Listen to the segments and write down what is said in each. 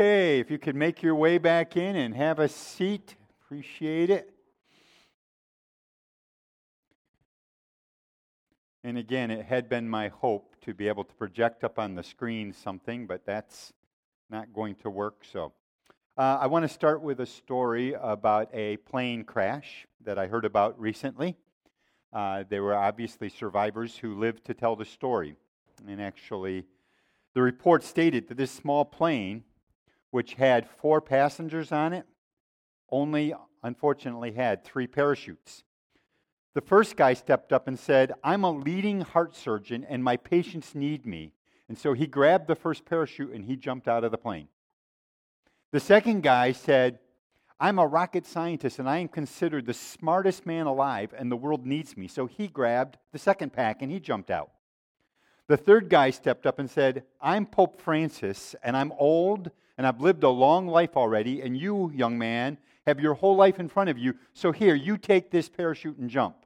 Okay, if you could make your way back in and have a seat, appreciate it. And again, it had been my hope to be able to project up on the screen something, but that's not going to work. So uh, I want to start with a story about a plane crash that I heard about recently. Uh, there were obviously survivors who lived to tell the story. And actually, the report stated that this small plane, which had four passengers on it, only unfortunately had three parachutes. The first guy stepped up and said, I'm a leading heart surgeon and my patients need me. And so he grabbed the first parachute and he jumped out of the plane. The second guy said, I'm a rocket scientist and I am considered the smartest man alive and the world needs me. So he grabbed the second pack and he jumped out. The third guy stepped up and said, I'm Pope Francis and I'm old and I've lived a long life already, and you, young man, have your whole life in front of you. So here, you take this parachute and jump.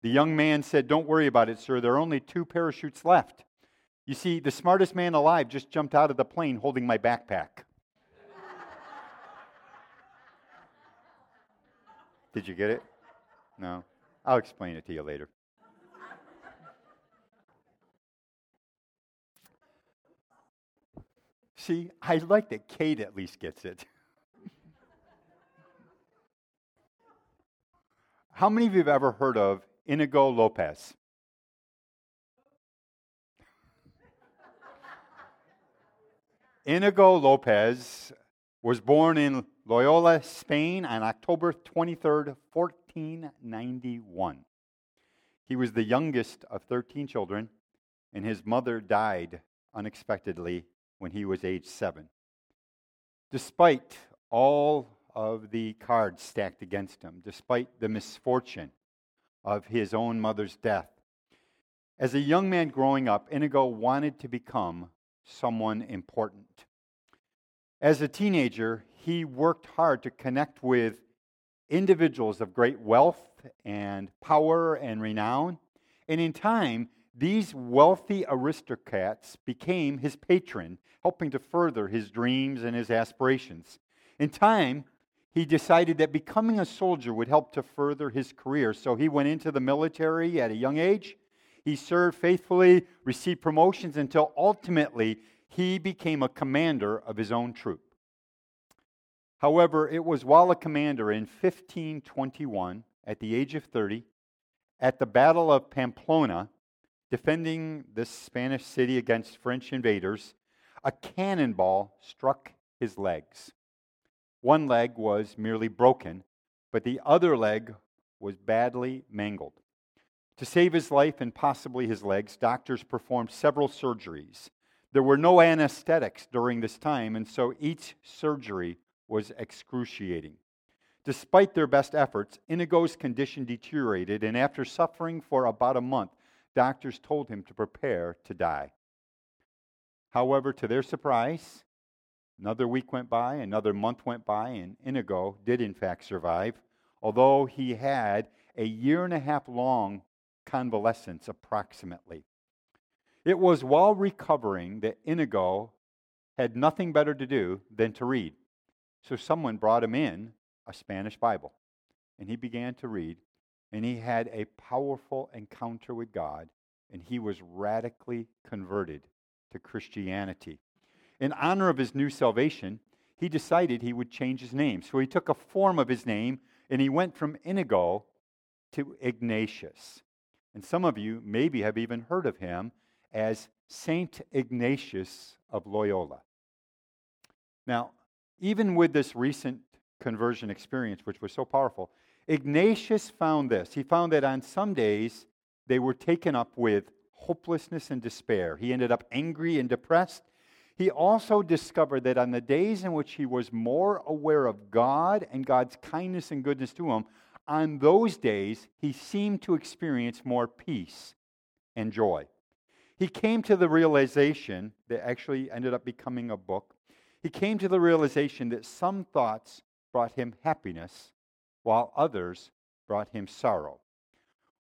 The young man said, Don't worry about it, sir. There are only two parachutes left. You see, the smartest man alive just jumped out of the plane holding my backpack. Did you get it? No? I'll explain it to you later. See, I like that Kate at least gets it. How many of you have ever heard of Inigo Lopez? Inigo Lopez was born in Loyola, Spain on October 23rd, 1491. He was the youngest of 13 children, and his mother died unexpectedly when he was age seven. Despite all of the cards stacked against him, despite the misfortune of his own mother's death, as a young man growing up, Inigo wanted to become someone important. As a teenager, he worked hard to connect with individuals of great wealth and power and renown. And in time, these wealthy aristocrats became his patron, helping to further his dreams and his aspirations. In time, he decided that becoming a soldier would help to further his career. So he went into the military at a young age. He served faithfully, received promotions until ultimately he became a commander of his own troop. However, it was while a commander in 1521, at the age of 30, at the Battle of Pamplona, defending this Spanish city against French invaders, a cannonball struck his legs. One leg was merely broken, but the other leg was badly mangled. To save his life and possibly his legs, doctors performed several surgeries. There were no anesthetics during this time, and so each surgery was excruciating. Despite their best efforts, Inigo's condition deteriorated, and after suffering for about a month, doctors told him to prepare to die. However, to their surprise, another week went by, another month went by, and Inigo did in fact survive, although he had a year and a half long convalescence approximately. It was while recovering that Inigo had nothing better to do than to read. So someone brought him in a Spanish Bible, and he began to read, and he had a powerful encounter with God, and he was radically converted to Christianity. In honor of his new salvation, he decided he would change his name. So he took a form of his name, and he went from Inigo to Ignatius. And some of you maybe have even heard of him as Saint Ignatius of Loyola. Now, even with this recent conversion experience, which was so powerful, Ignatius found this. He found that on some days they were taken up with hopelessness and despair. He ended up angry and depressed. He also discovered that on the days in which he was more aware of God and God's kindness and goodness to him, on those days he seemed to experience more peace and joy. He came to the realization that actually ended up becoming a book. He came to the realization that some thoughts brought him happiness while others brought him sorrow.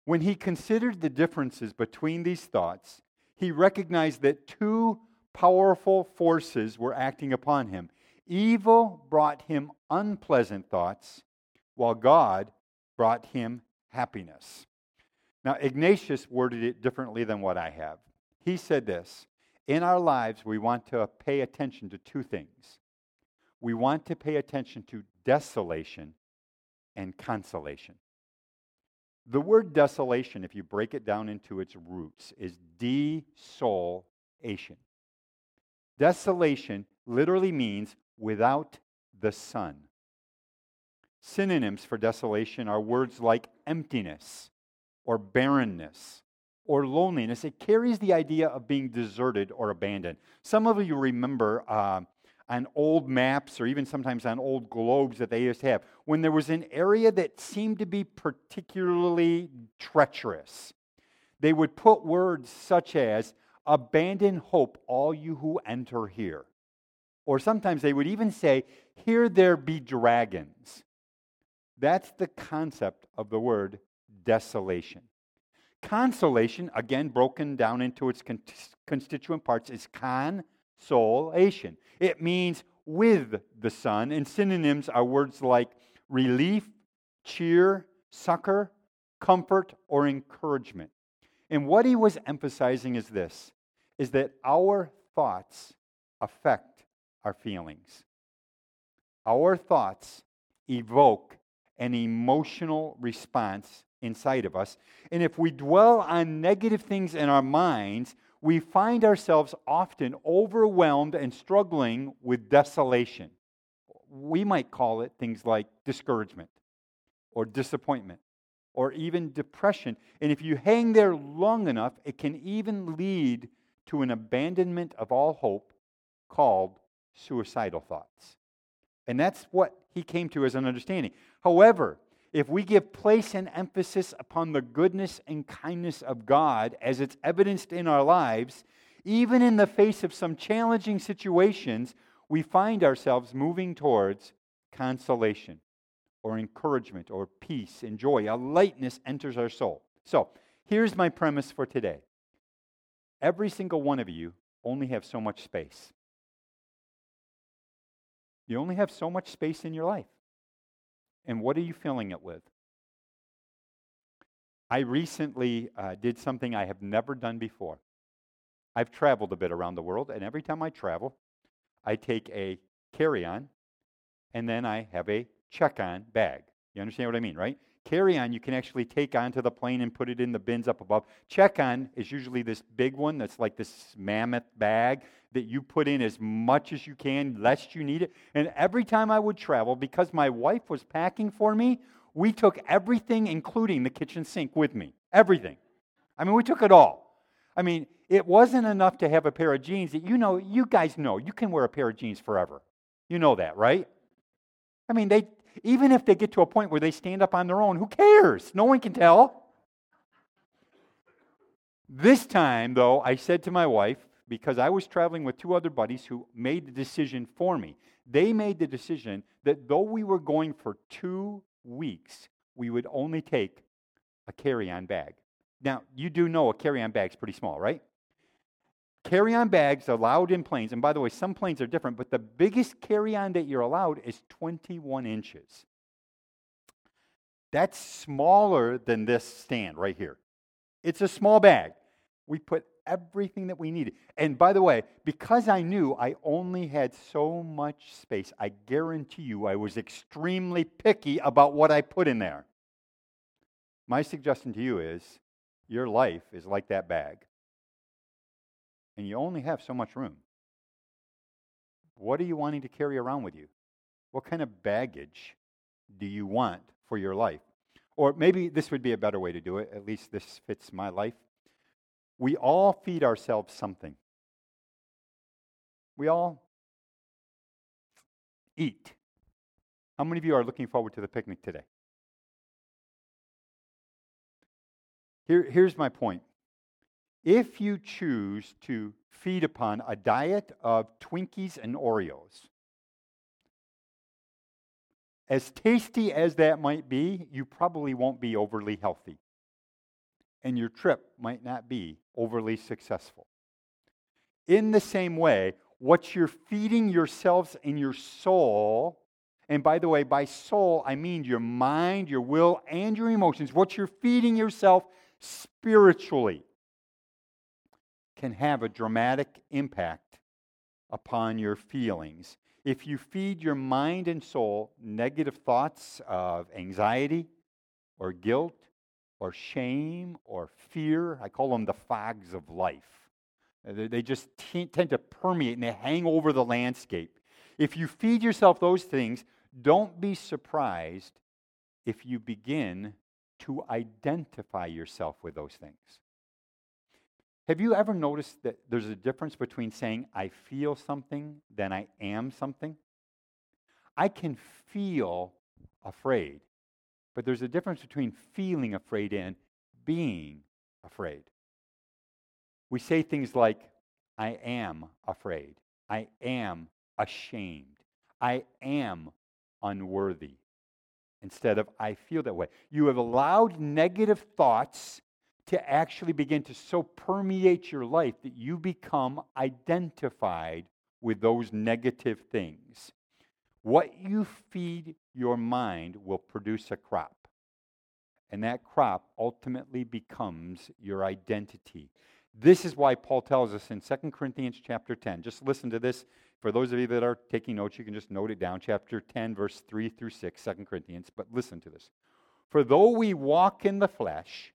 When he considered the differences between these thoughts, he recognized that two powerful forces were acting upon him. Evil brought him unpleasant thoughts, while God brought him happiness. Now, Ignatius worded it differently than what I have. He said this In our lives, we want to pay attention to two things. We want to pay attention to desolation and consolation. The word desolation, if you break it down into its roots, is desolation. Desolation literally means without the sun. Synonyms for desolation are words like emptiness or barrenness or loneliness. It carries the idea of being deserted or abandoned. Some of you remember uh, on old maps or even sometimes on old globes that they used to have, when there was an area that seemed to be particularly treacherous, they would put words such as, Abandon hope, all you who enter here. Or sometimes they would even say, Here there be dragons. That's the concept of the word desolation. Consolation, again broken down into its constituent parts, is consolation. It means with the sun, and synonyms are words like relief, cheer, succor, comfort, or encouragement. And what he was emphasizing is this is that our thoughts affect our feelings. Our thoughts evoke an emotional response inside of us. And if we dwell on negative things in our minds, we find ourselves often overwhelmed and struggling with desolation. We might call it things like discouragement or disappointment or even depression. And if you hang there long enough, it can even lead to an abandonment of all hope called suicidal thoughts. And that's what he came to as an understanding. However, if we give place and emphasis upon the goodness and kindness of God as it's evidenced in our lives, even in the face of some challenging situations, we find ourselves moving towards consolation or encouragement or peace and joy. A lightness enters our soul. So, here's my premise for today every single one of you only have so much space. You only have so much space in your life. And what are you filling it with? I recently uh, did something I have never done before. I've traveled a bit around the world, and every time I travel, I take a carry on and then I have a check on bag. You understand what I mean, right? Carry on, you can actually take onto the plane and put it in the bins up above. Check on is usually this big one that's like this mammoth bag that you put in as much as you can, lest you need it. And every time I would travel, because my wife was packing for me, we took everything, including the kitchen sink, with me. Everything. I mean, we took it all. I mean, it wasn't enough to have a pair of jeans that you know, you guys know, you can wear a pair of jeans forever. You know that, right? I mean, they even if they get to a point where they stand up on their own, who cares? No one can tell. This time, though, I said to my wife, because I was traveling with two other buddies who made the decision for me. They made the decision that though we were going for two weeks, we would only take a carry on bag. Now, you do know a carry on bag is pretty small, right? Carry on bags allowed in planes, and by the way, some planes are different, but the biggest carry on that you're allowed is 21 inches. That's smaller than this stand right here. It's a small bag. We put everything that we needed. And by the way, because I knew I only had so much space, I guarantee you I was extremely picky about what I put in there. My suggestion to you is your life is like that bag, and you only have so much room. What are you wanting to carry around with you? What kind of baggage do you want for your life? Or maybe this would be a better way to do it. At least this fits my life. We all feed ourselves something. We all eat. How many of you are looking forward to the picnic today? Here, here's my point. If you choose to feed upon a diet of Twinkies and Oreos, as tasty as that might be, you probably won't be overly healthy and your trip might not be overly successful. In the same way, what you're feeding yourselves in your soul, and by the way, by soul, I mean your mind, your will, and your emotions, what you're feeding yourself spiritually can have a dramatic impact upon your feelings. If you feed your mind and soul negative thoughts of anxiety or guilt or shame or fear, I call them the fogs of life. Uh, they just tend to permeate and they hang over the landscape. If you feed yourself those things, don't be surprised if you begin to identify yourself with those things. Have you ever noticed that there's a difference between saying, I feel something, than I am something? I can feel afraid, but there's a difference between feeling afraid and being afraid. We say things like, I am afraid, I am ashamed, I am unworthy, instead of I feel that way. You have allowed negative thoughts to actually begin to so permeate your life that you become identified with those negative things. What you feed your mind will produce a crop. And that crop ultimately becomes your identity. This is why Paul tells us in 2 Corinthians chapter 10. Just listen to this. For those of you that are taking notes, you can just note it down. Chapter 10, verse 3 through 6, 2 Corinthians. But listen to this. For though we walk in the flesh,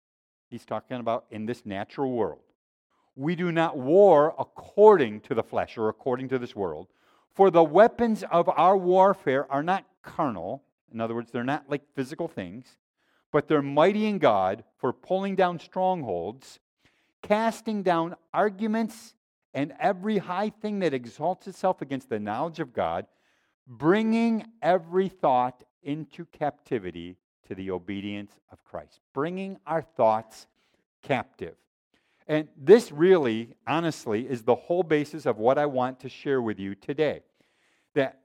He's talking about in this natural world. We do not war according to the flesh or according to this world. For the weapons of our warfare are not carnal. In other words, they're not like physical things, but they're mighty in God for pulling down strongholds, casting down arguments and every high thing that exalts itself against the knowledge of God, bringing every thought into captivity to the obedience of Christ, bringing our thoughts captive. And this really, honestly, is the whole basis of what I want to share with you today. That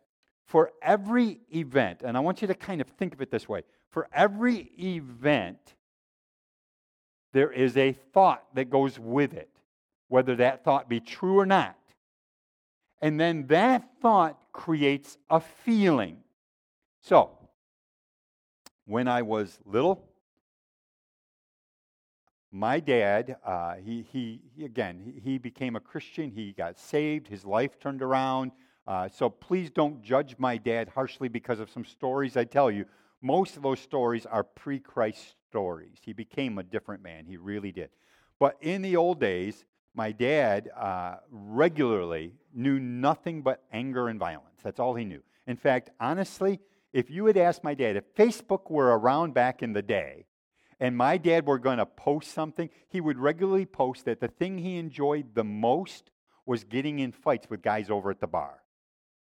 for every event, and I want you to kind of think of it this way for every event, there is a thought that goes with it, whether that thought be true or not. And then that thought creates a feeling. So, when I was little, my dad, uh, he, he, he, again, he, he, became a Christian. He got saved. His life turned around. Uh, so please don't judge my dad harshly because of some stories I tell you. Most of those stories are pre Christ stories. He became a different man. He really did. But in the old days, my dad uh, regularly knew nothing but anger and violence. That's all he knew. In fact, honestly, if you had asked my dad, if Facebook were around back in the day, and my dad were going to post something, he would regularly post that the thing he enjoyed the most was getting in fights with guys over at the bar.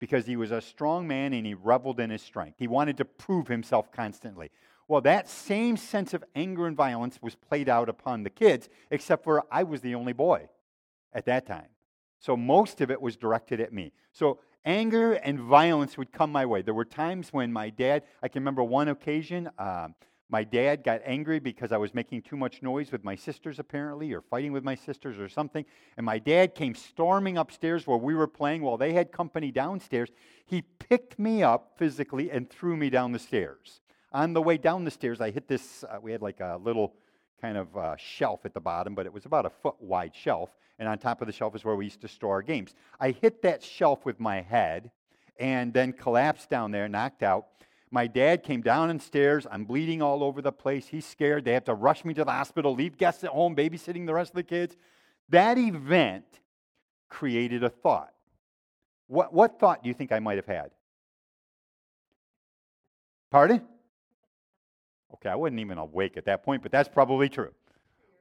Because he was a strong man and he reveled in his strength. He wanted to prove himself constantly. Well, that same sense of anger and violence was played out upon the kids, except for I was the only boy at that time. So most of it was directed at me. So anger and violence would come my way. There were times when my dad, I can remember one occasion, um, my dad got angry because I was making too much noise with my sisters, apparently, or fighting with my sisters or something. And my dad came storming upstairs where we were playing while they had company downstairs. He picked me up physically and threw me down the stairs. On the way down the stairs, I hit this, uh, we had like a little kind of uh, shelf at the bottom, but it was about a foot wide shelf. And on top of the shelf is where we used to store our games. I hit that shelf with my head and then collapsed down there, knocked out. My dad came down the stairs. I'm bleeding all over the place. He's scared. They have to rush me to the hospital, leave guests at home, babysitting the rest of the kids. That event created a thought. What, what thought do you think I might have had? Pardon? Okay, I wasn't even awake at that point, but that's probably true.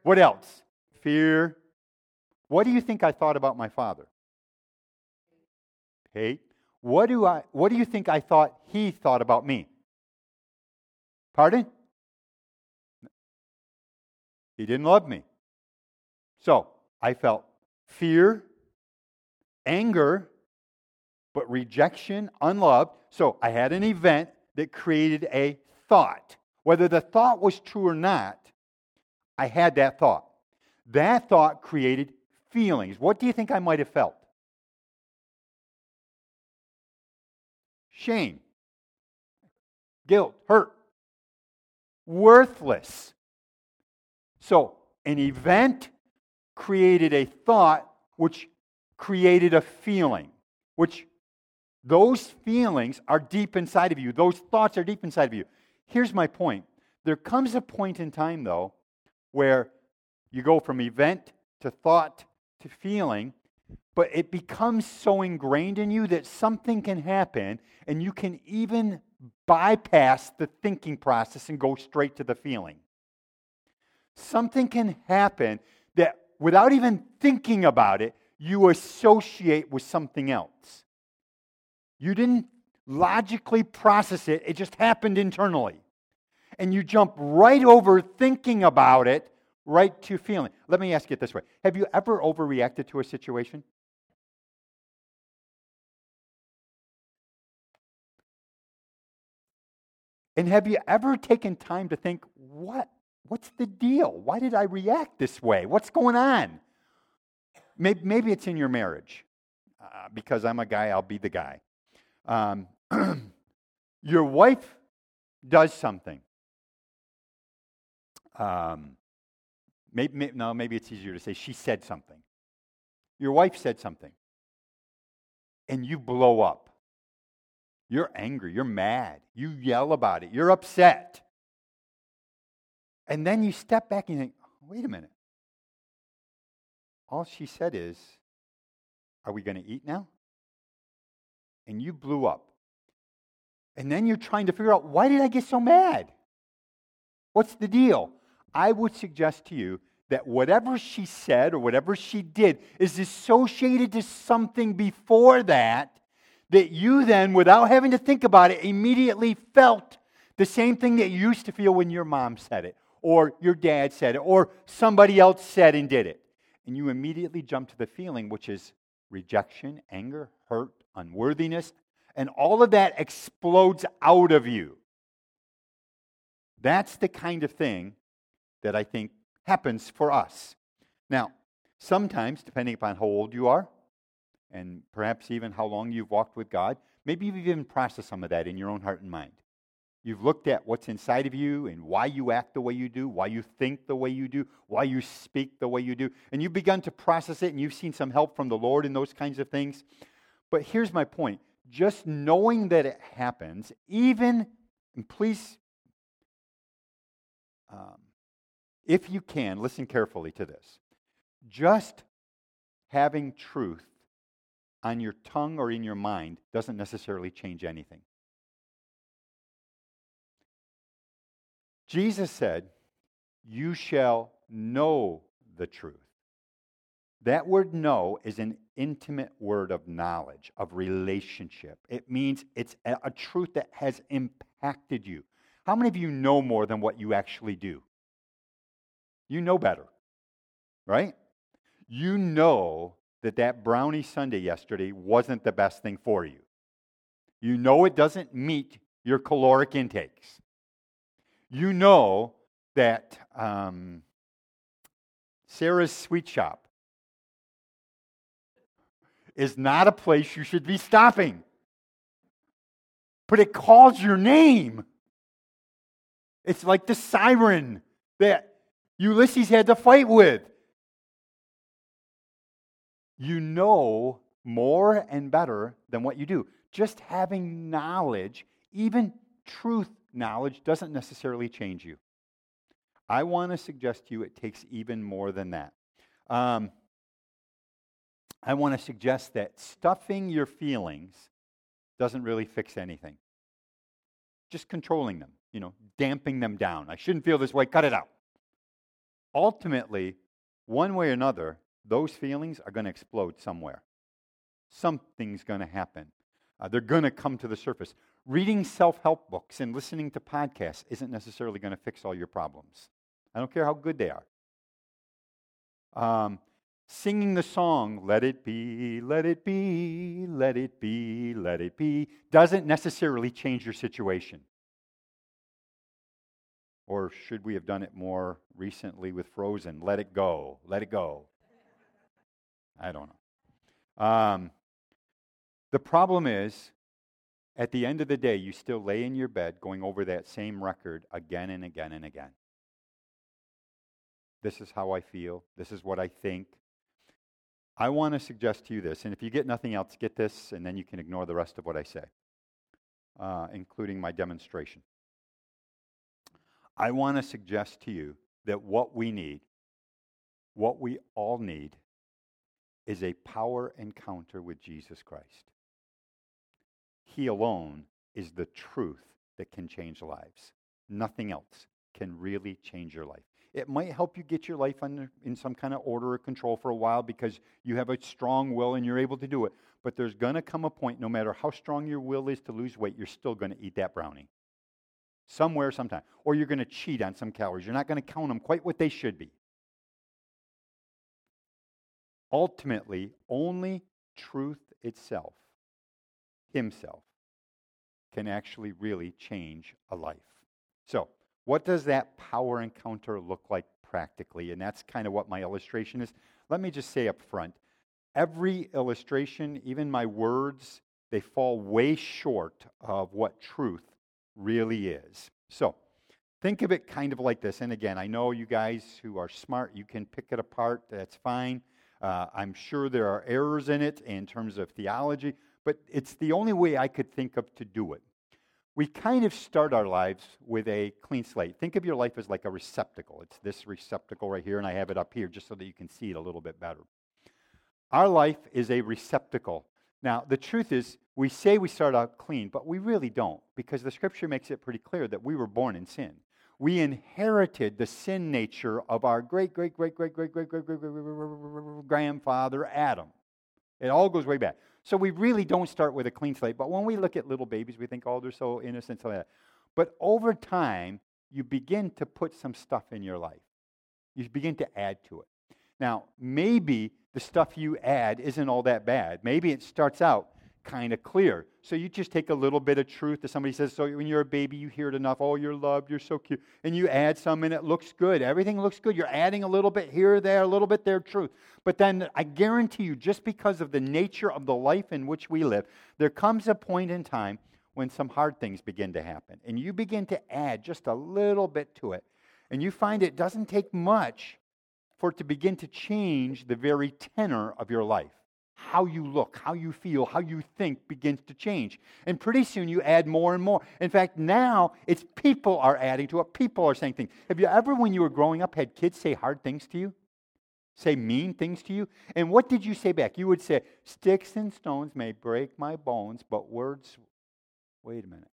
What else? Fear. What do you think I thought about my father? Hate. What do I what do you think I thought he thought about me? Pardon? He didn't love me. So, I felt fear, anger, but rejection, unloved. So, I had an event that created a thought. Whether the thought was true or not, I had that thought. That thought created feelings, what do you think I might have felt? Shame, guilt, hurt, worthless. So, an event created a thought, which created a feeling, which those feelings are deep inside of you. Those thoughts are deep inside of you. Here's my point. There comes a point in time, though, where you go from event to thought to feeling, but it becomes so ingrained in you that something can happen and you can even bypass the thinking process and go straight to the feeling. Something can happen that without even thinking about it, you associate with something else. You didn't logically process it, it just happened internally. And you jump right over thinking about it, right to feeling. Let me ask you it this way Have you ever overreacted to a situation? And have you ever taken time to think, what, what's the deal? Why did I react this way? What's going on? Maybe, maybe it's in your marriage. Uh, because I'm a guy, I'll be the guy. Um, your wife does something. Um, maybe, maybe, no, maybe it's easier to say she said something. Your wife said something. And you blow up. You're angry. You're mad. You yell about it. You're upset. And then you step back and you think, wait a minute. All she said is, Are we going to eat now? And you blew up. And then you're trying to figure out, why did I get so mad? What's the deal? I would suggest to you that whatever she said or whatever she did is associated to something before that that you then, without having to think about it, immediately felt the same thing that you used to feel when your mom said it, or your dad said it, or somebody else said and did it. And you immediately jump to the feeling, which is rejection, anger, hurt, unworthiness, and all of that explodes out of you. That's the kind of thing that I think happens for us. Now, sometimes, depending upon how old you are, and perhaps even how long you've walked with God. Maybe you've even processed some of that in your own heart and mind. You've looked at what's inside of you and why you act the way you do, why you think the way you do, why you speak the way you do. And you've begun to process it and you've seen some help from the Lord in those kinds of things. But here's my point just knowing that it happens, even, and please, um, if you can, listen carefully to this. Just having truth on your tongue or in your mind doesn't necessarily change anything. Jesus said, You shall know the truth. That word know is an intimate word of knowledge, of relationship. It means it's a, truth that has impacted you. How many of you know more than what you actually do? You know better, right? You know that that brownie sundae yesterday wasn't the best thing for you. You know it doesn't meet your caloric intakes. You know that um, Sarah's Sweet Shop is not a place you should be stopping. But it calls your name. It's like the siren that Ulysses had to fight with you know more and better than what you do. Just having knowledge, even truth knowledge, doesn't necessarily change you. I want to suggest to you it takes even more than that. Um, I want to suggest that stuffing your feelings doesn't really fix anything. Just controlling them, you know, damping them down. I shouldn't feel this way, cut it out. Ultimately, one way or another, those feelings are going to explode somewhere. Something's going to happen. Uh, they're going to come to the surface. Reading self help books and listening to podcasts isn't necessarily going to fix all your problems. I don't care how good they are. Um, singing the song, Let It Be, Let It Be, Let It Be, Let It Be, doesn't necessarily change your situation. Or should we have done it more recently with Frozen? Let it go, let it go. I don't know. Um, the problem is, at the end of the day, you still lay in your bed going over that same record again and again and again. This is how I feel. This is what I think. I want to suggest to you this, and if you get nothing else, get this, and then you can ignore the rest of what I say, uh, including my demonstration. I want to suggest to you that what we need, what we all need, is a power encounter with Jesus Christ. He alone is the truth that can change lives. Nothing else can really change your life. It might help you get your life under, in some kind of order or control for a while because you have a strong will and you're able to do it. But there's going to come a point, no matter how strong your will is to lose weight, you're still going to eat that brownie. Somewhere, sometime. Or you're going to cheat on some calories. You're not going to count them quite what they should be. Ultimately, only truth itself, Himself, can actually really change a life. So, what does that power encounter look like practically? And that's kind of what my illustration is. Let me just say up front every illustration, even my words, they fall way short of what truth really is. So, think of it kind of like this. And again, I know you guys who are smart, you can pick it apart. That's fine. Uh, I'm sure there are errors in it in terms of theology, but it's the only way I could think of to do it we kind of start our lives with a clean slate. Think of your life as like a receptacle. It's this receptacle right here, and I have it up here just so that you can see it a little bit better. Our life is a receptacle. Now, the truth is, we say we start out clean, but we really don't, because the scripture makes it pretty clear that we were born in sin. We inherited the sin nature of our great, great, great, great, great, great, great, great, great grandfather Adam. It all goes way back. So we really don't start with a clean slate. But when we look at little babies, we think, oh, they're so innocent. So that. But over time, you begin to put some stuff in your life. You begin to add to it. Now, maybe the stuff you add isn't all that bad. Maybe it starts out kind of clear. So you just take a little bit of truth that somebody says, so when you're a baby, you hear it enough. Oh, you're loved, you're so cute. And you add some and it looks good. Everything looks good. You're adding a little bit here, there, a little bit there, truth. But then I guarantee you, just because of the nature of the life in which we live, there comes a point in time when some hard things begin to happen. And you begin to add just a little bit to it. And you find it doesn't take much for it to begin to change the very tenor of your life how you look, how you feel, how you think begins to change. And pretty soon you add more and more. In fact, now it's people are adding to it. People are saying things. Have you ever, when you were growing up, had kids say hard things to you? Say mean things to you? And what did you say back? You would say, Sticks and stones may break my bones, but words. Wait a minute.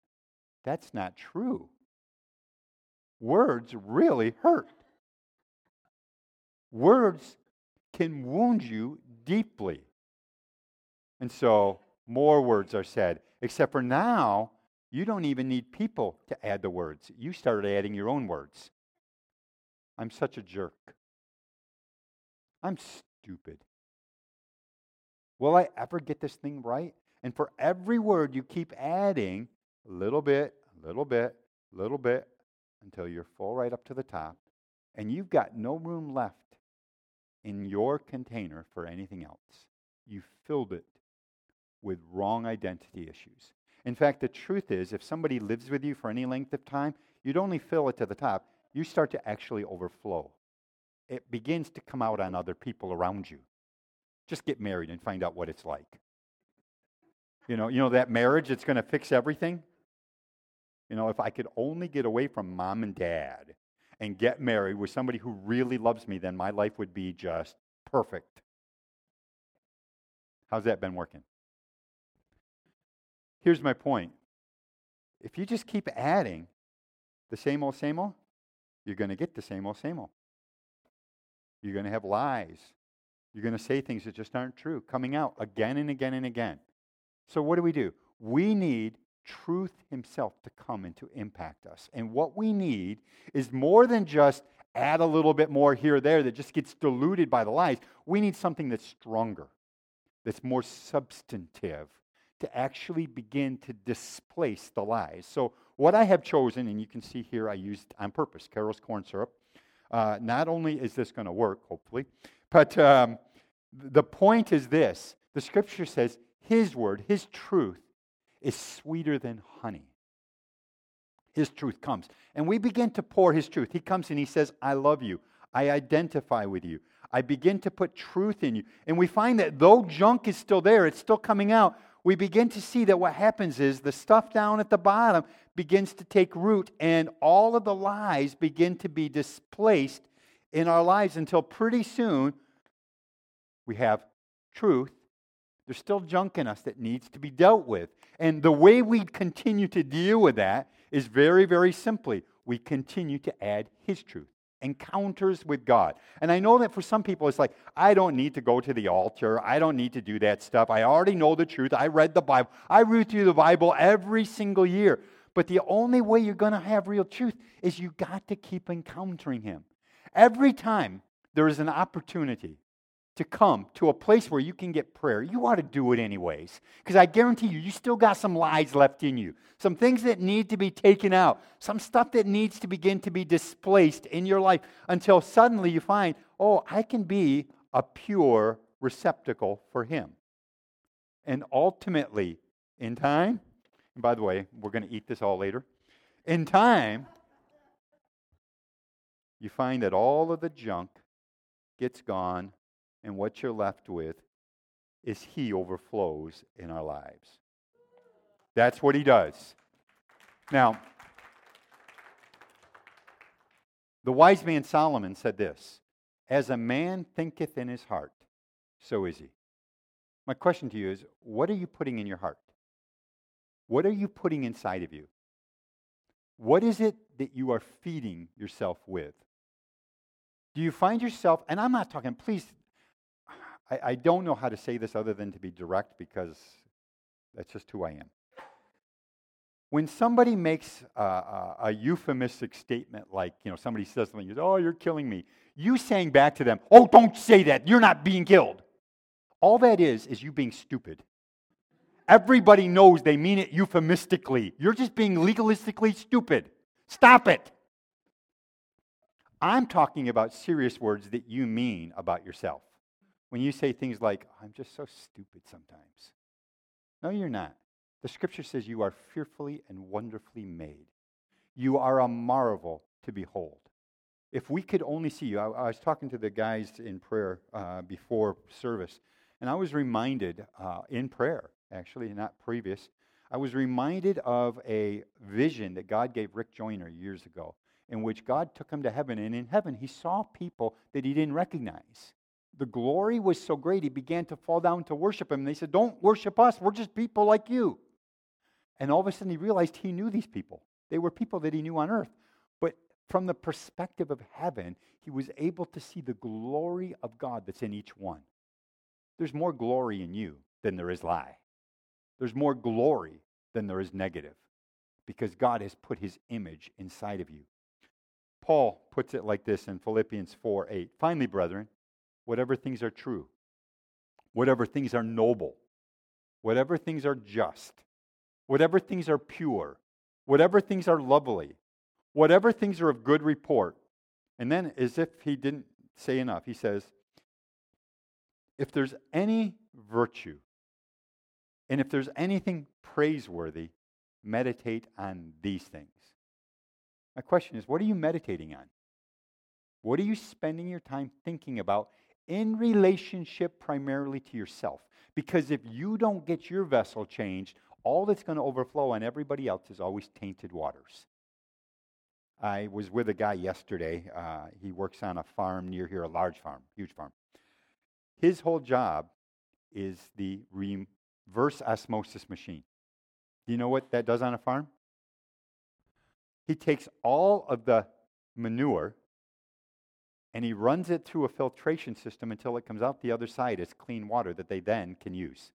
That's not true. Words really hurt. Words can wound you deeply. And so more words are said, except for now, you don't even need people to add the words. You started adding your own words. I'm such a jerk. I'm stupid. Will I ever get this thing right? And for every word, you keep adding a little bit, a little bit, a little bit, until you're full right up to the top. And you've got no room left in your container for anything else. You filled it with wrong identity issues. In fact, the truth is, if somebody lives with you for any length of time, you'd only fill it to the top. You start to actually overflow. It begins to come out on other people around you. Just get married and find out what it's like. You know, you know that marriage it's going to fix everything? You know, if I could only get away from mom and dad and get married with somebody who really loves me, then my life would be just perfect. How's that been working? Here's my point. If you just keep adding the same old, same old, you're going to get the same old, same old. You're going to have lies. You're going to say things that just aren't true, coming out again and again and again. So, what do we do? We need truth Himself to come and to impact us. And what we need is more than just add a little bit more here or there that just gets diluted by the lies. We need something that's stronger, that's more substantive, to actually begin to displace the lies. So, what I have chosen, and you can see here, I used on purpose Karo's corn syrup. Uh, not only is this going to work, hopefully, but um, The point is this the scripture says His word, His truth, is sweeter than honey. His truth comes. And we begin to pour His truth. He comes and He says, I love you. I identify with you. I begin to put truth in you. And we find that though junk is still there, it's still coming out. We begin to see that what happens is the stuff down at the bottom begins to take root, and all of the lies begin to be displaced in our lives until pretty soon we have truth. There's still junk in us that needs to be dealt with. And the way we continue to deal with that is very, very simply we continue to add His truth encounters with God. And I know that for some people, it's like, I don't need to go to the altar. I don't need to do that stuff. I already know the truth. I read the Bible. I read through the Bible every single year. But the only way you're going to have real truth is you got to keep encountering Him. Every time there is an opportunity to come to a place where you can get prayer, you ought to do it anyways. Because I guarantee you, you still got some lies left in you, some things that need to be taken out, some stuff that needs to begin to be displaced in your life until suddenly you find, oh, I can be a pure receptacle for Him. And ultimately, in time, and by the way, we're going to eat this all later. In time, you find that all of the junk gets gone and what you're left with is He overflows in our lives. That's what He does. Now, the wise man Solomon said this As a man thinketh in his heart, so is he. My question to you is what are you putting in your heart? What are you putting inside of you? What is it that you are feeding yourself with? Do you find yourself, and I'm not talking, please I, I don't know how to say this other than to be direct because that's just who I am. When somebody makes a, a, a euphemistic statement like, you know, somebody says something, you oh, you're killing me, you saying back to them, oh, don't say that, you're not being killed. All that is, is you being stupid. Everybody knows they mean it euphemistically. You're just being legalistically stupid. Stop it. I'm talking about serious words that you mean about yourself when you say things like, I'm just so stupid sometimes. No, you're not. The scripture says you are fearfully and wonderfully made. You are a marvel to behold. If we could only see you, I, I was talking to the guys in prayer uh, before service, and I was reminded uh, in prayer, actually, not previous, I was reminded of a vision that God gave Rick Joyner years ago, in which God took him to heaven, and in heaven he saw people that he didn't recognize the glory was so great, he began to fall down to worship him. And they said, Don't worship us. We're just people like you. And all of a sudden, he realized he knew these people. They were people that he knew on earth. But from the perspective of heaven, he was able to see the glory of God that's in each one. There's more glory in you than there is lie. There's more glory than there is negative because God has put his image inside of you. Paul puts it like this in Philippians 4 8. Finally, brethren, whatever things are true, whatever things are noble, whatever things are just, whatever things are pure, whatever things are lovely, whatever things are of good report. And then, as if he didn't say enough, he says, if there's any virtue, and if there's anything praiseworthy, meditate on these things. My question is, what are you meditating on? What are you spending your time thinking about in relationship primarily to yourself. Because if you don't get your vessel changed, all that's going to overflow on everybody else is always tainted waters. I was with a guy yesterday. Uh, he works on a farm near here, a large farm, huge farm. His whole job is the reverse osmosis machine. Do you know what that does on a farm? He takes all of the manure and he runs it through a filtration system until it comes out the other side as clean water that they then can use.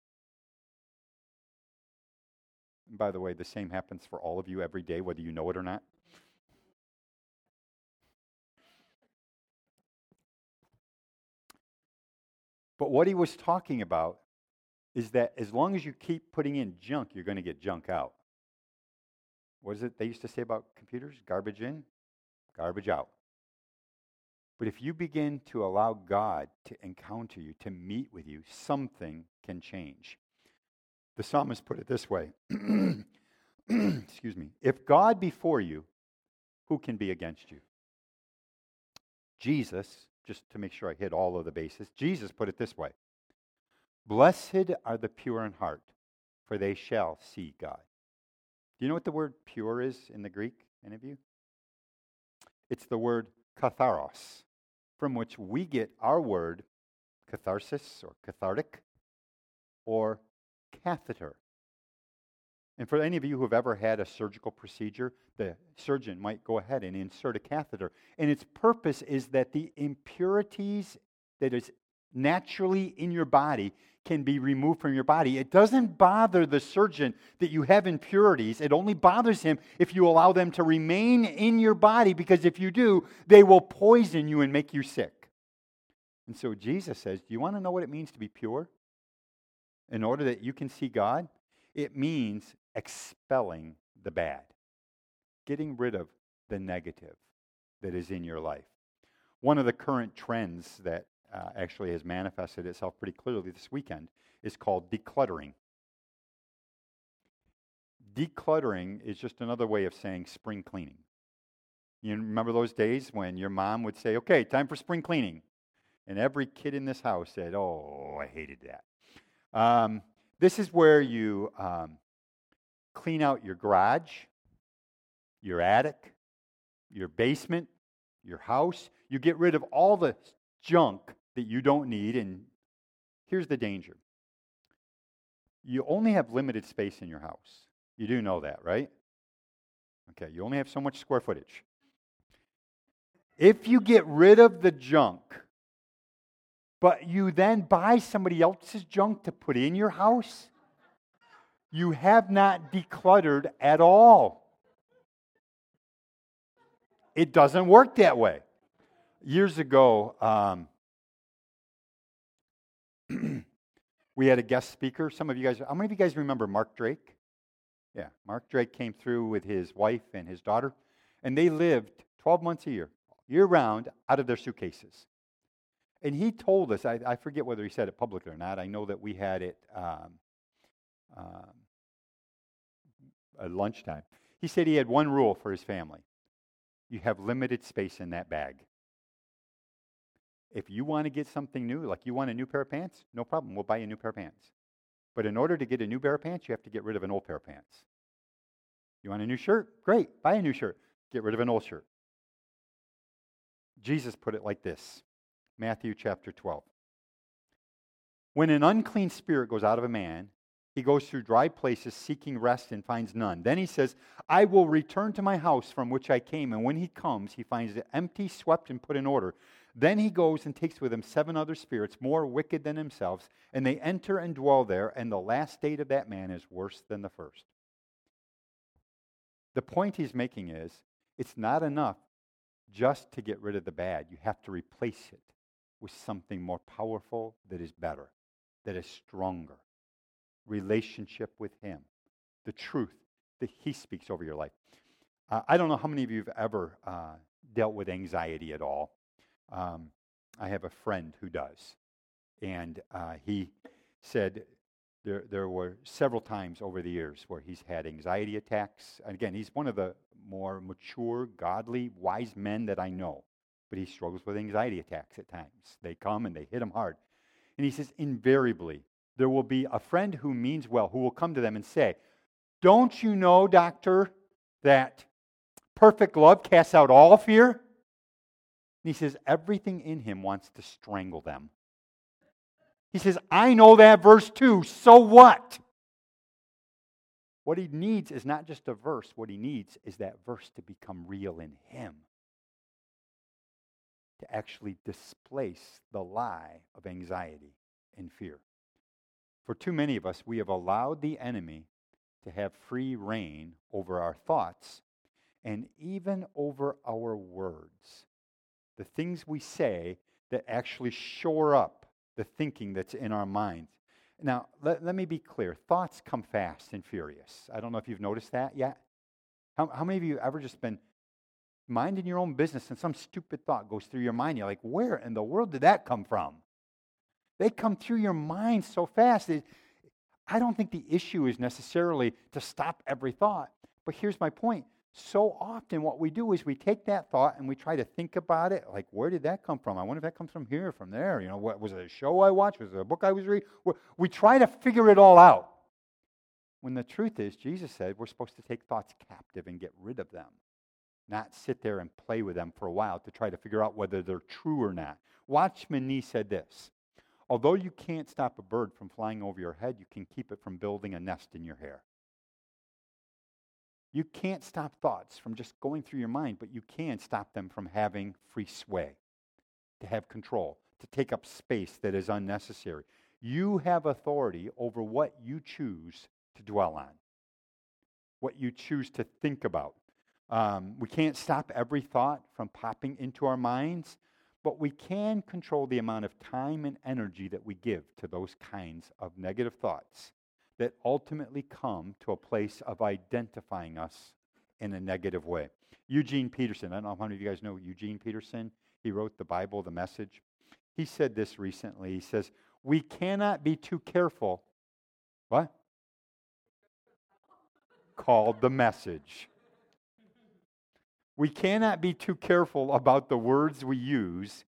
By the way, the same happens for all of you every day, whether you know it or not. But what he was talking about is that as long as you keep putting in junk, you're going to get junk out. What is it they used to say about computers? Garbage in, garbage out. But if you begin to allow God to encounter you, to meet with you, something can change. The psalmist put it this way Excuse me. If God be for you, who can be against you? Jesus, just to make sure I hit all of the bases, Jesus put it this way Blessed are the pure in heart, for they shall see God. Do you know what the word pure is in the Greek? Any of you? It's the word katharos, from which we get our word catharsis or cathartic or catheter. And for any of you who have ever had a surgical procedure, the surgeon might go ahead and insert a catheter. And its purpose is that the impurities that is naturally in your body can be removed from your body. It doesn't bother the surgeon that you have impurities. It only bothers him if you allow them to remain in your body because if you do, they will poison you and make you sick. And so Jesus says, Do you want to know what it means to be pure? In order that you can see God, it means expelling the bad, getting rid of the negative that is in your life. One of the current trends that uh, actually has manifested itself pretty clearly this weekend is called decluttering. Decluttering is just another way of saying spring cleaning. You remember those days when your mom would say, okay, time for spring cleaning? And every kid in this house said, oh, I hated that. Um, this is where you um, clean out your garage, your attic, your basement, your house. You get rid of all the junk that you don't need. And here's the danger you only have limited space in your house. You do know that, right? Okay, you only have so much square footage. If you get rid of the junk, but you then buy somebody else's junk to put in your house, you have not decluttered at all. It doesn't work that way. Years ago, um, we had a guest speaker. Some of you guys, how many of you guys remember Mark Drake? Yeah, Mark Drake came through with his wife and his daughter, and they lived 12 months a year, year round, out of their suitcases. And he told us, I, I, forget whether he said it publicly or not. I know that we had it um, um, at lunchtime. He said he had one rule for his family you have limited space in that bag. If you want to get something new, like you want a new pair of pants, no problem. We'll buy you a new pair of pants. But in order to get a new pair of pants, you have to get rid of an old pair of pants. You want a new shirt? Great. Buy a new shirt. Get rid of an old shirt. Jesus put it like this Matthew chapter 12. When an unclean spirit goes out of a man, he goes through dry places seeking rest and finds none. Then he says, I will return to my house from which I came. And when he comes, he finds it empty, swept, and put in order. Then he goes and takes with him seven other spirits more wicked than himself, and they enter and dwell there, and the last state of that man is worse than the first. The point he's making is it's not enough just to get rid of the bad, you have to replace it with something more powerful that is better, that is stronger. Relationship with Him, the truth that He speaks over your life. Uh, I don't know how many of you have ever uh, dealt with anxiety at all. Um, I have a friend who does. And uh, he said there, there were several times over the years where he's had anxiety attacks. And again, he's one of the more mature, godly, wise men that I know but he struggles with anxiety attacks at times. They come and they hit him hard. And he says, invariably, there will be a friend who means well who will come to them and say, Don't you know, doctor, that perfect love casts out all fear? And he says, Everything in him wants to strangle them. He says, I know that verse too, so what? What he needs is not just a verse, what he needs is that verse to become real in him to actually displace the lie of anxiety and fear. For too many of us, we have allowed the enemy to have free reign over our thoughts and even over our words. The things we say that actually shore up the thinking that's in our minds. Now, let, let me be clear thoughts come fast and furious. I don't know if you've noticed that yet. How, how many of you ever just been minding your own business and some stupid thought goes through your mind. You're like, where in the world did that come from? They come through your mind so fast. It, I don't think the issue is necessarily to stop every thought. But here's my point. So often, what we do is we take that thought and we try to think about it like, where did that come from? I wonder if that comes from here, from there. You know, what, was it a show I watched? Was it a book I was reading? We try to figure it all out. When the truth is, Jesus said we're supposed to take thoughts captive and get rid of them, not sit there and play with them for a while to try to figure out whether they're true or not. Watchman Nee said this Although you can't stop a bird from flying over your head, you can keep it from building a nest in your hair. You can't stop thoughts from just going through your mind, but you can stop them from having free sway, to have control, to take up space that is unnecessary. You have authority over what you choose to dwell on, what you choose to think about. Um, we can't stop every thought from popping into our minds, but we can control the amount of time and energy that we give to those kinds of negative thoughts that ultimately come to a place of identifying us in a negative way. Eugene Peterson, I don't know how many of you guys know Eugene Peterson. He wrote the Bible, the message. He said this recently. He says, We cannot be too careful. What? Called the message. We cannot be too careful about the words we use.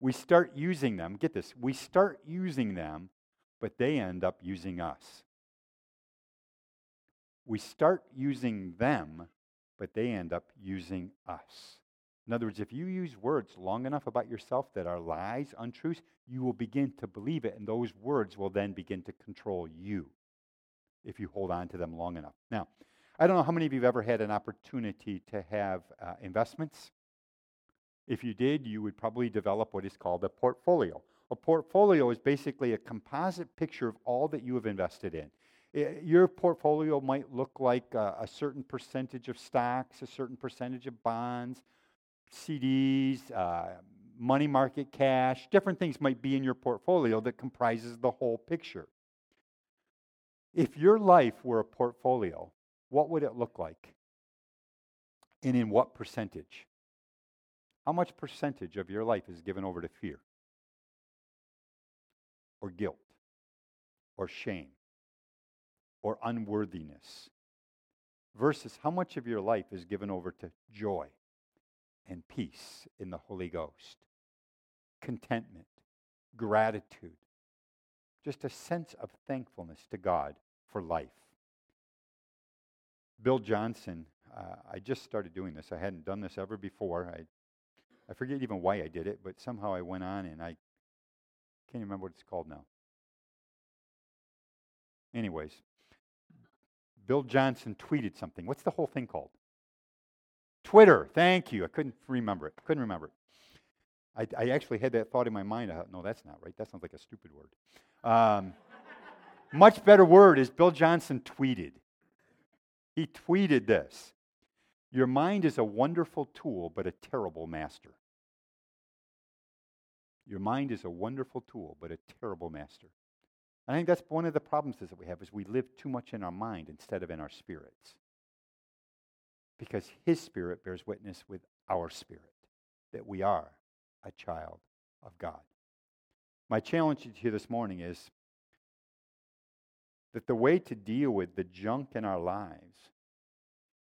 We start using them. Get this. We start using them, but they end up using us. We start using them, but they end up using us. In other words, if you use words long enough about yourself that are lies, untruths, you will begin to believe it, and those words will then begin to control you if you hold on to them long enough. Now, I don't know how many of you have ever had an opportunity to have uh, investments. If you did, you would probably develop what is called a portfolio. A portfolio is basically a composite picture of all that you have invested in. Your portfolio might look like a, a certain percentage of stocks, a certain percentage of bonds, CDs, uh, money market cash, different things might be in your portfolio that comprises the whole picture. If your life were a portfolio, what would it look like? And in what percentage? How much percentage of your life is given over to fear? Or guilt? Or shame? Or unworthiness? Versus how much of your life is given over to joy and peace in the Holy Ghost? Contentment, gratitude, just a sense of thankfulness to God for life. Bill Johnson, uh, I just started doing this. I hadn't done this ever before. I, I forget even why I did it, but somehow I went on and I can't remember what it's called now. Anyways, Bill Johnson tweeted something. What's the whole thing called? Twitter. Thank you. I couldn't remember it. Couldn't remember it. I, I actually had that thought in my mind. Thought, no, that's not right. That sounds like a stupid word. Um, much better word is Bill Johnson tweeted. He tweeted this Your mind is a wonderful tool, but a terrible master. Your mind is a wonderful tool, but a terrible master. I think that's one of the problems that we have is we live too much in our mind instead of in our spirits. Because his spirit bears witness with our spirit that we are a child of God. My challenge to you this morning is that the way to deal with the junk in our lives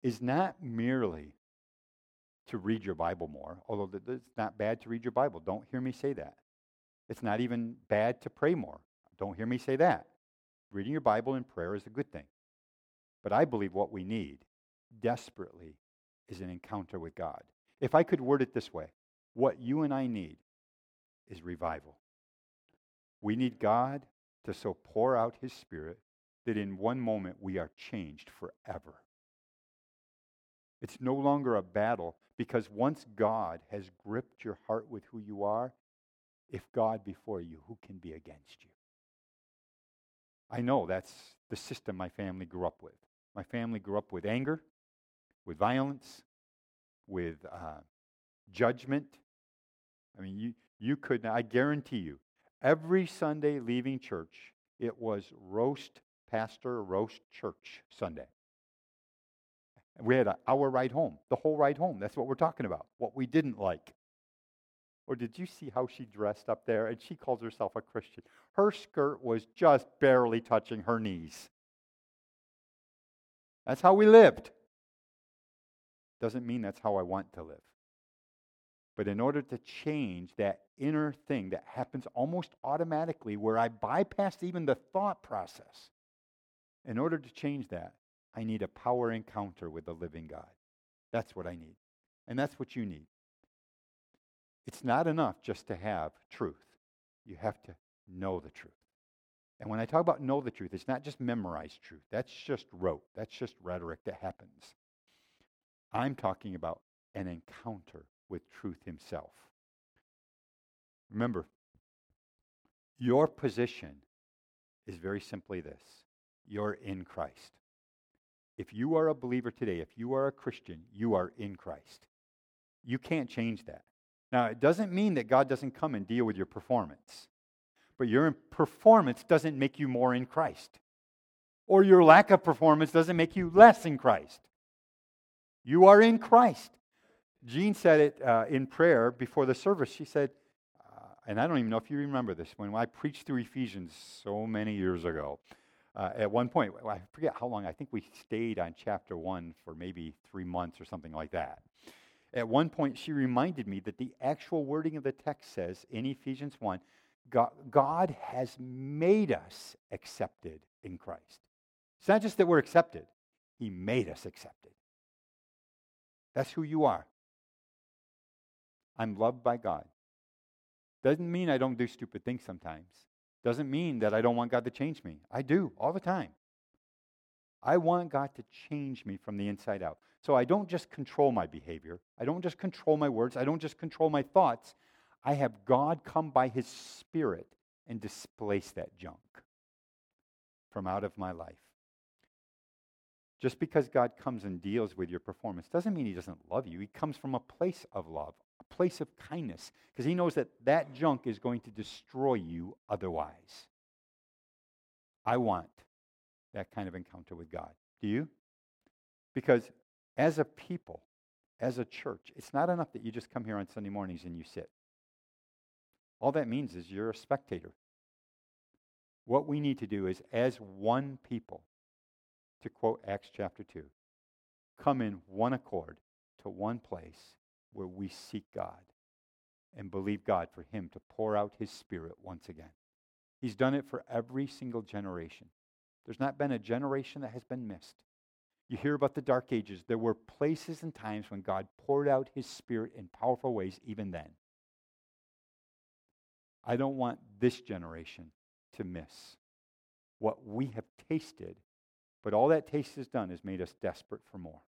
is not merely to read your Bible more, although it's not bad to read your Bible. Don't hear me say that. It's not even bad to pray more. Don't hear me say that. Reading your Bible and prayer is a good thing. But I believe what we need desperately is an encounter with God. If I could word it this way, what you and I need is revival. We need God to so pour out his spirit that in one moment we are changed forever. It's no longer a battle because once God has gripped your heart with who you are, if God before you, who can be against you? I know that's the system my family grew up with. My family grew up with anger, with violence, with uh, judgment. I mean, you, you could, I guarantee you, every Sunday leaving church, it was roast pastor, roast church Sunday. We had an hour ride home, the whole ride home. That's what we're talking about, what we didn't like. Or did you see how she dressed up there? And she calls herself a Christian. Her skirt was just barely touching her knees. That's how we lived. Doesn't mean that's how I want to live. But in order to change that inner thing that happens almost automatically, where I bypass even the thought process, in order to change that, I need a power encounter with the living God. That's what I need. And that's what you need. It's not enough just to have truth, you have to know the truth. And when I talk about know the truth, it's not just memorize truth. That's just rote. That's just rhetoric that happens. I'm talking about an encounter with truth himself. Remember, your position is very simply this you're in Christ. If you are a believer today, if you are a Christian, you are in Christ. You can't change that. Now, it doesn't mean that God doesn't come and deal with your performance, but your performance doesn't make you more in Christ, or your lack of performance doesn't make you less in Christ. You are in Christ. Jean said it uh, in prayer before the service. She said, uh, and I don't even know if you remember this, when I preached through Ephesians so many years ago, uh, at one point, I forget how long, I think we stayed on chapter one for maybe three months or something like that. At one point, she reminded me that the actual wording of the text says in Ephesians 1 God, God has made us accepted in Christ. It's not just that we're accepted, He made us accepted. That's who you are. I'm loved by God. Doesn't mean I don't do stupid things sometimes. Doesn't mean that I don't want God to change me. I do all the time. I want God to change me from the inside out. So I don't just control my behavior. I don't just control my words. I don't just control my thoughts. I have God come by His Spirit and displace that junk from out of my life. Just because God comes and deals with your performance doesn't mean He doesn't love you. He comes from a place of love, a place of kindness, because He knows that that junk is going to destroy you otherwise. I want that kind of encounter with God. Do you? Because as a people, as a church, it's not enough that you just come here on Sunday mornings and you sit. All that means is you're a spectator. What we need to do is, as one people, to quote Acts chapter 2, come in one accord to one place where we seek God and believe God for Him to pour out His Spirit once again. He's done it for every single generation. There's not been a generation that has been missed. You hear about the dark ages. There were places and times when God poured out his spirit in powerful ways, even then. I don't want this generation to miss what we have tasted, but all that taste has done is made us desperate for more.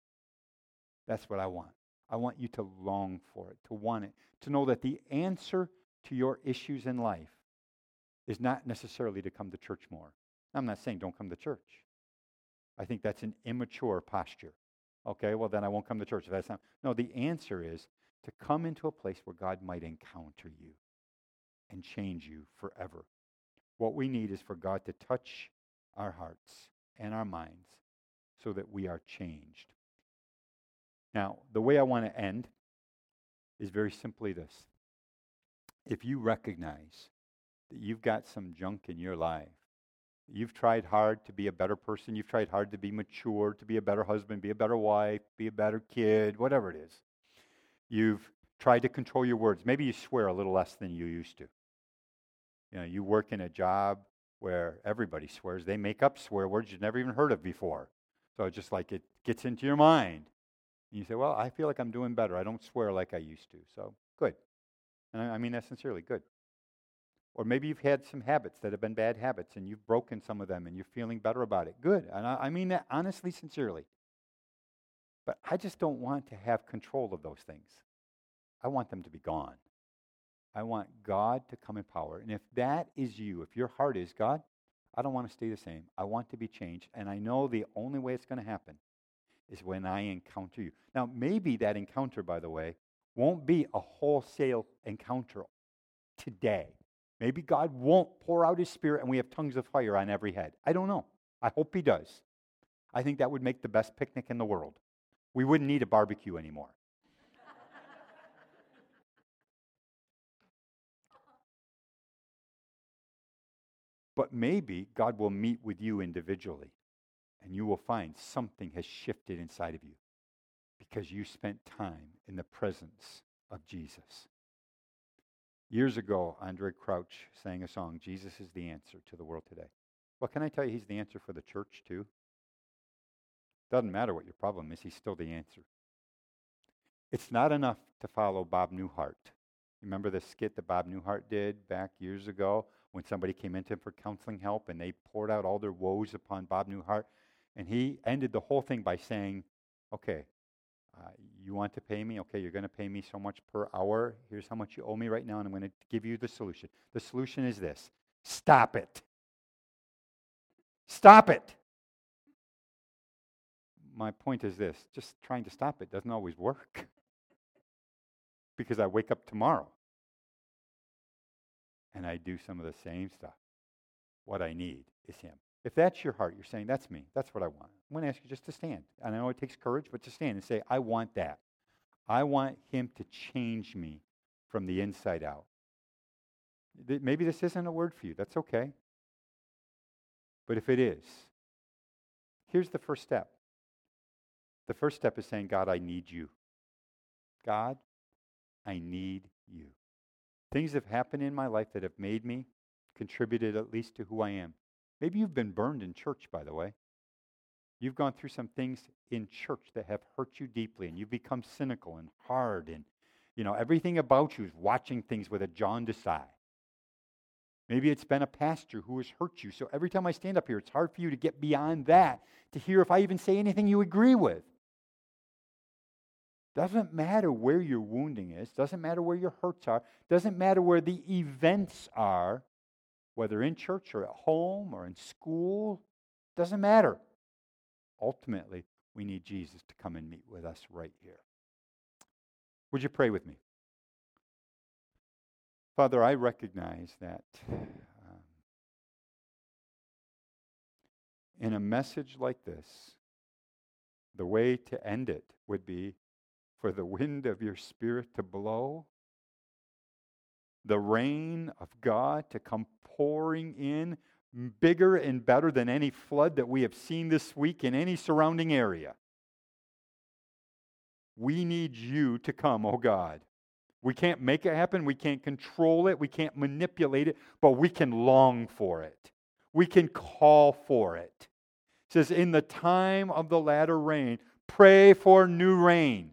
That's what I want. I want you to long for it, to want it, to know that the answer to your issues in life is not necessarily to come to church more. I'm not saying don't come to church. I think that's an immature posture. Okay, well, then I won't come to church. That's not, no, the answer is to come into a place where God might encounter you and change you forever. What we need is for God to touch our hearts and our minds so that we are changed. Now, the way I want to end is very simply this. If you recognize that you've got some junk in your life You've tried hard to be a better person. You've tried hard to be mature, to be a better husband, be a better wife, be a better kid, whatever it is. You've tried to control your words. Maybe you swear a little less than you used to. You know, you work in a job where everybody swears. They make up swear words you've never even heard of before. So it's just like it gets into your mind. And you say, Well, I feel like I'm doing better. I don't swear like I used to. So good. And I mean that sincerely. Good. Or maybe you've had some habits that have been bad habits and you've broken some of them and you're feeling better about it. Good. And I, I mean that honestly, sincerely. But I just don't want to have control of those things. I want them to be gone. I want God to come in power. And if that is you, if your heart is God, I don't want to stay the same. I want to be changed. And I know the only way it's going to happen is when I encounter you. Now, maybe that encounter, by the way, won't be a wholesale encounter today. Maybe God won't pour out his spirit and we have tongues of fire on every head. I don't know. I hope he does. I think that would make the best picnic in the world. we wouldn't need a barbecue anymore. but maybe God will meet with you individually and you will find something has shifted inside of you because you spent time in the presence of Jesus. Years ago, Andre Crouch sang a song, Jesus is the answer to the world today. Well, can I tell you, he's the answer for the church too? Doesn't matter what your problem is, he's still the answer. It's not enough to follow Bob Newhart. Remember the skit that Bob Newhart did back years ago when somebody came into him for counseling help and they poured out all their woes upon Bob Newhart? And he ended the whole thing by saying, Okay, uh, you want to pay me? Okay, you're going to pay me so much per hour. Here's how much you owe me right now, and I'm going to give you the solution. The solution is this stop it. Stop it. My point is this just trying to stop it doesn't always work because I wake up tomorrow and I do some of the same stuff. What I need is Him. If that's your heart, you're saying, That's me. That's what I want. I'm going to ask you just to stand. And I know it takes courage, but to stand and say, I want that. I want Him to change me from the inside out. Maybe this isn't a word for you. That's okay. But if it is, here's the first step. The first step is saying, God, I need you. God, I need you. Things have happened in my life that have made me, contributed at least to who I am. Maybe you've been burned in church, by the way. You've gone through some things in church that have hurt you deeply, and you've become cynical and hard, and you know everything about you is watching things with a jaundiced eye. Maybe it's been a pastor who has hurt you. So every time I stand up here, it's hard for you to get beyond that to hear if I even say anything you agree with. Doesn't matter where your wounding is, doesn't matter where your hurts are, doesn't matter where the events are whether in church or at home or in school, doesn't matter. Ultimately, we need Jesus to come and meet with us right here. Would you pray with me? Father, I recognize that um, in a message like this, the way to end it would be for the wind of your spirit to blow the rain of God to come pouring in, bigger and better than any flood that we have seen this week in any surrounding area. We need you to come, oh God. We can't make it happen. We can't control it. We can't manipulate it, but we can long for it. We can call for it. It says, In the time of the latter rain, pray for new rain.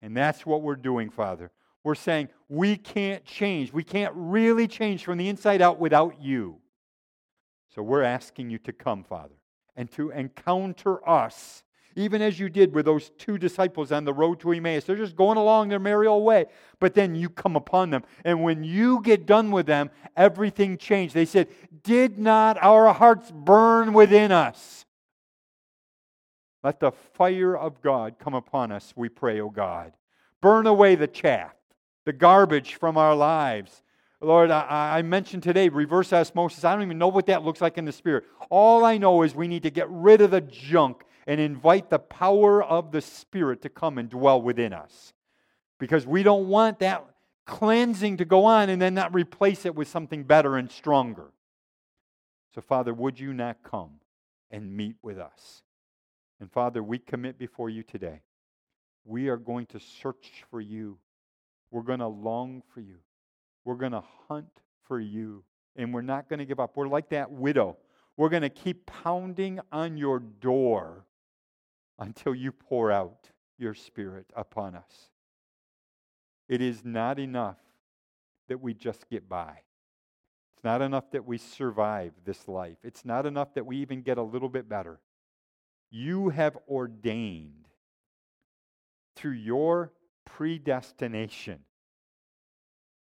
And that's what we're doing, Father. We're saying we can't change. We can't really change from the inside out without you. So we're asking you to come, Father, and to encounter us, even as you did with those two disciples on the road to Emmaus. They're just going along their merry old way, but then you come upon them. And when you get done with them, everything changed. They said, Did not our hearts burn within us? Let the fire of God come upon us, we pray, O God. Burn away the chaff the garbage from our lives. Lord, I, I, mentioned today reverse osmosis. I don't even know what that looks like in the spirit. All I know is we need to get rid of the junk and invite the power of the Spirit to come and dwell within us. Because we don't want that cleansing to go on and then not replace it with something better and stronger. So, Father, would you not come and meet with us? And, Father, we commit before you today. We are going to search for you we're going to long for you. We're going to hunt for you. And we're not going to give up. We're like that widow. We're going to keep pounding on your door until you pour out your spirit upon us. It is not enough that we just get by. It's not enough that we survive this life. It's not enough that we even get a little bit better. You have ordained through your predestination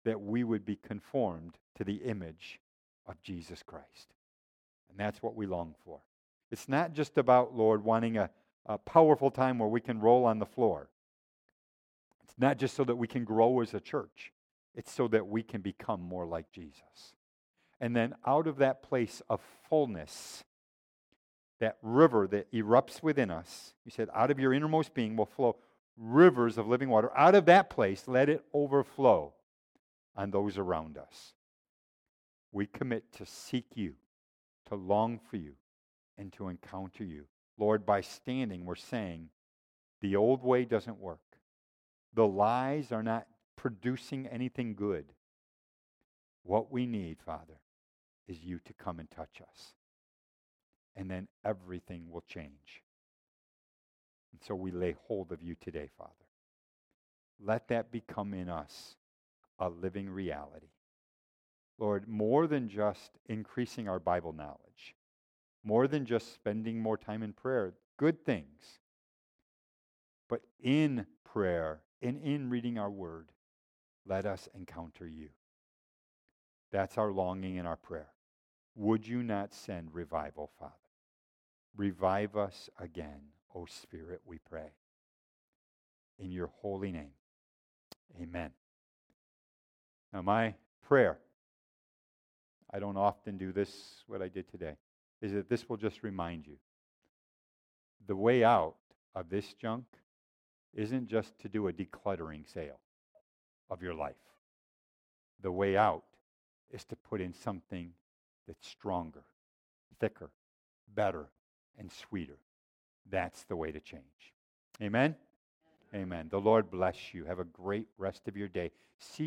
that we would be conformed to the image of Jesus Christ. And that's what we long for. It's not just about, Lord, wanting a, a powerful time where we can roll on the floor. It's not just so that we can grow as a church, it's so that we can become more like Jesus. And then out of that place of fullness, that river that erupts within us. You said, out of your innermost being will flow rivers of living water. Out of that place, let it overflow on those around us. We commit to seek you, to long for you, and to encounter you. Lord, by standing, we're saying the old way doesn't work. The lies are not producing anything good. What we need, Father, is you to come and touch us. And then everything will change. And so we lay hold of you today, Father. Let that become in us a living reality. Lord, more than just increasing our Bible knowledge, more than just spending more time in prayer, good things. But in prayer and in reading our word, let us encounter you. That's our longing and our prayer. Would you not send revival, Father? Revive us again, O Spirit, we pray. In your holy name. Amen. Now, my prayer, I don't often do this, what I did today, is that this will just remind you the way out of this junk isn't just to do a decluttering sale of your life. The way out is to put in something that's stronger, thicker, better, and sweeter. That's the way to change. Amen? Amen. The Lord bless you. Have a great rest of your day. See